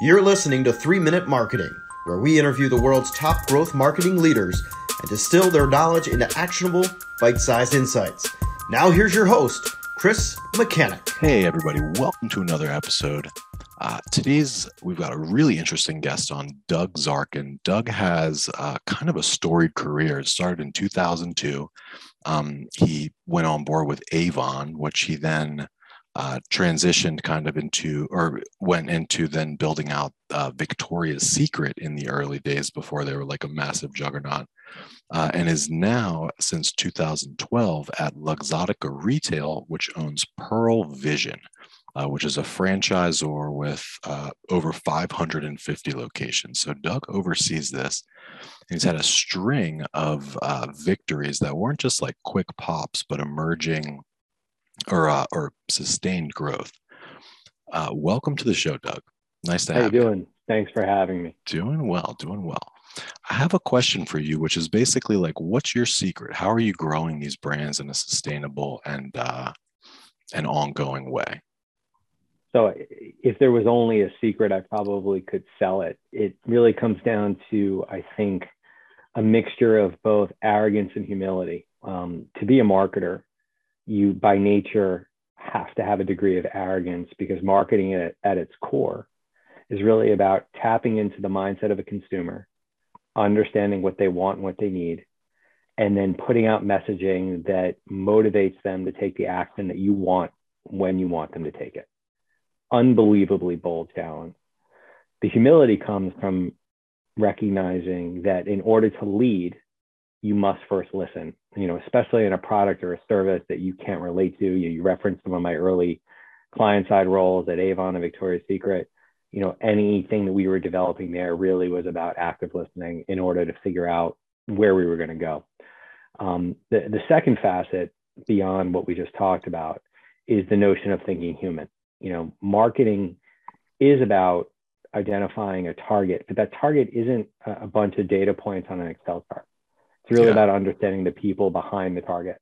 You're listening to 3 Minute Marketing, where we interview the world's top growth marketing leaders and distill their knowledge into actionable, bite sized insights. Now, here's your host, Chris Mechanic. Hey, everybody, welcome to another episode. Uh, today's we've got a really interesting guest on Doug Zarkin. Doug has uh, kind of a storied career. It started in 2002. Um, he went on board with Avon, which he then uh, transitioned kind of into or went into then building out uh, Victoria's Secret in the early days before they were like a massive juggernaut, uh, and is now since 2012 at Luxottica Retail, which owns Pearle Vision. Uh, which is a franchisor with uh, over 550 locations. So Doug oversees this. He's had a string of uh, victories that weren't just like quick pops, but emerging or uh, or sustained growth. Uh, welcome to the show, Doug. Nice to How have you doing? Thanks for having me. Doing well, doing well. I have a question for you, which is basically like, what's your secret? How are you growing these brands in a sustainable and uh, an ongoing way? So, if there was only a secret, I probably could sell it. It really comes down to, I think, a mixture of both arrogance and humility. Um, to be a marketer, you by nature have to have a degree of arrogance because marketing at, at its core is really about tapping into the mindset of a consumer, understanding what they want and what they need, and then putting out messaging that motivates them to take the action that you want when you want them to take it. Unbelievably bold challenge. The humility comes from recognizing that in order to lead, you must first listen you know, especially in a product or a service that you can't relate to. You, you referenced some of my early client side roles at Avon and Victoria's Secret. You know, anything that we were developing there really was about active listening in order to figure out where we were going to go. Um, the, the second facet beyond what we just talked about is the notion of thinking human. You know, marketing is about identifying a target, but that target isn't a bunch of data points on an Excel chart. It's really yeah. about understanding the people behind the target.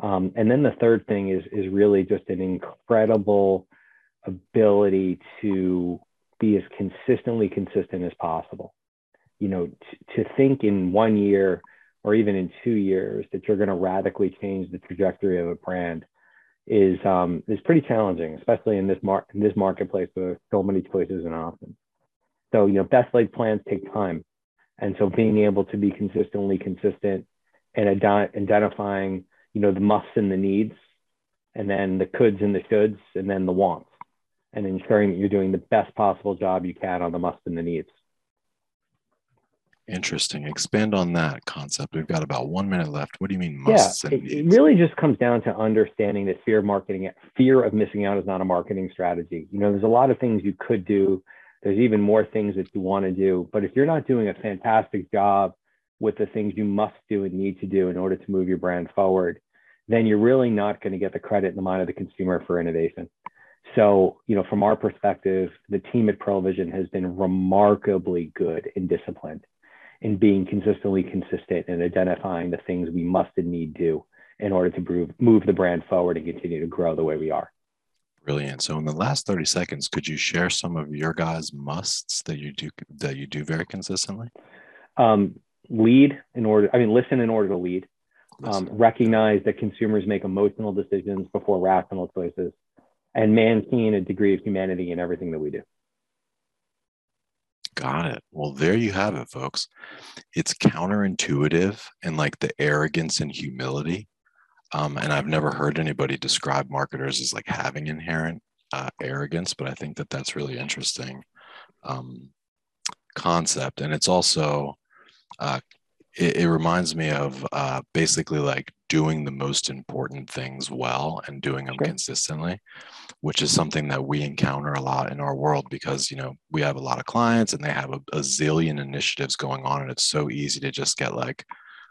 Um, and then the third thing is is really just an incredible ability to be as consistently consistent as possible. You know, t- to think in one year or even in two years that you're going to radically change the trajectory of a brand is um, is pretty challenging, especially in this mar- in this marketplace with so many choices and options. So you know, best laid plans take time. And so being able to be consistently consistent and ad- identifying, you know, the musts and the needs, and then the coulds and the shoulds, and then the wants, and ensuring that you're doing the best possible job you can on the musts and the needs. Interesting. Expand on that concept. We've got about one minute left. What do you mean musts yeah, it, it, really just comes down to understanding that fear of marketing, fear of missing out is not a marketing strategy. You know, there's a lot of things you could do there's even more things that you want to do. But if you're not doing a fantastic job with the things you must do and need to do in order to move your brand forward, then you're really not going to get the credit in the mind of the consumer for innovation. So, you know, from our perspective, the team at Pearle Vision has been remarkably good and disciplined in being consistently consistent and identifying the things we must and need do in order to move, move the brand forward and continue to grow the way we are. Brilliant. So in the last 30 seconds, could you share some of your guys' musts that you do that you do very consistently? Um, lead in order, I mean, listen in order to lead. Um, recognize that consumers make emotional decisions before rational choices, and maintain a degree of humanity in everything that we do. Got it. Well, there you have it, folks. It's counterintuitive and like the arrogance and humility um, and I've never heard anybody describe marketers as like having inherent uh, arrogance, but I think that that's really interesting um, concept. And it's also, uh, it, it, reminds me of uh, basically like doing the most important things well and doing them sure. consistently, which is something that we encounter a lot in our world because, you know, we have a lot of clients and they have a, a zillion initiatives going on. And it's so easy to just get like,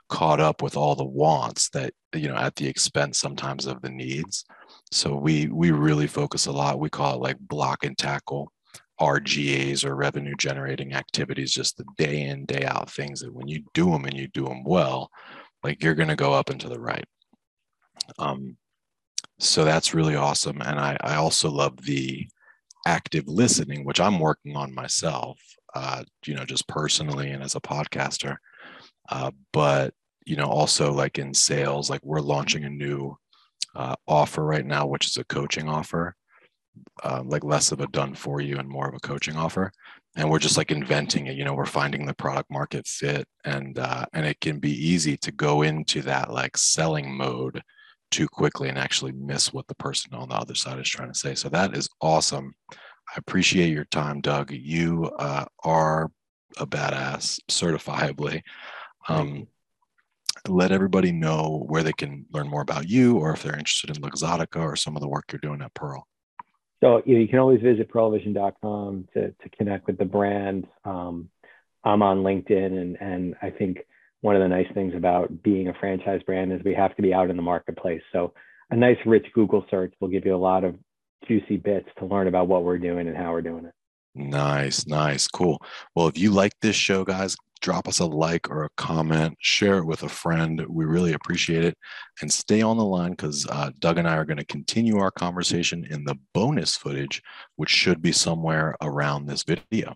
caught up with all the wants that you know at the expense sometimes of the needs. So we we really focus a lot. We call it like block and tackle rgas or revenue generating activities just the day in day out things that when you do them and you do them well like you're going to go up and to the right. Um, so that's really awesome. And I, I also love the active listening, which I'm working on myself, uh, you know, just personally and as a podcaster. Uh, but you know, also like in sales, like we're launching a new uh, offer right now, which is a coaching offer, uh, like less of a done for you and more of a coaching offer. And we're just like inventing it. You know, we're finding the product market fit, and uh, and it can be easy to go into that like selling mode too quickly and actually miss what the person on the other side is trying to say. So that is awesome. I appreciate your time, Doug. You uh, are a badass, certifiably. Um, let everybody know where they can learn more about you or if they're interested in Luxottica or some of the work you're doing at Pearle. So you, know, you can always visit pearlevision.com to, to connect with the brand. Um, I'm on LinkedIn, and, and I think one of the nice things about being a franchise brand is we have to be out in the marketplace. So a nice rich Google search will give you a lot of juicy bits to learn about what we're doing and how we're doing it. Nice, nice, cool. Well, if you like this show, guys, drop us a like or a comment, share it with a friend. We really appreciate it. And stay on the line because uh, Doug and I are going to continue our conversation in the bonus footage, which should be somewhere around this video.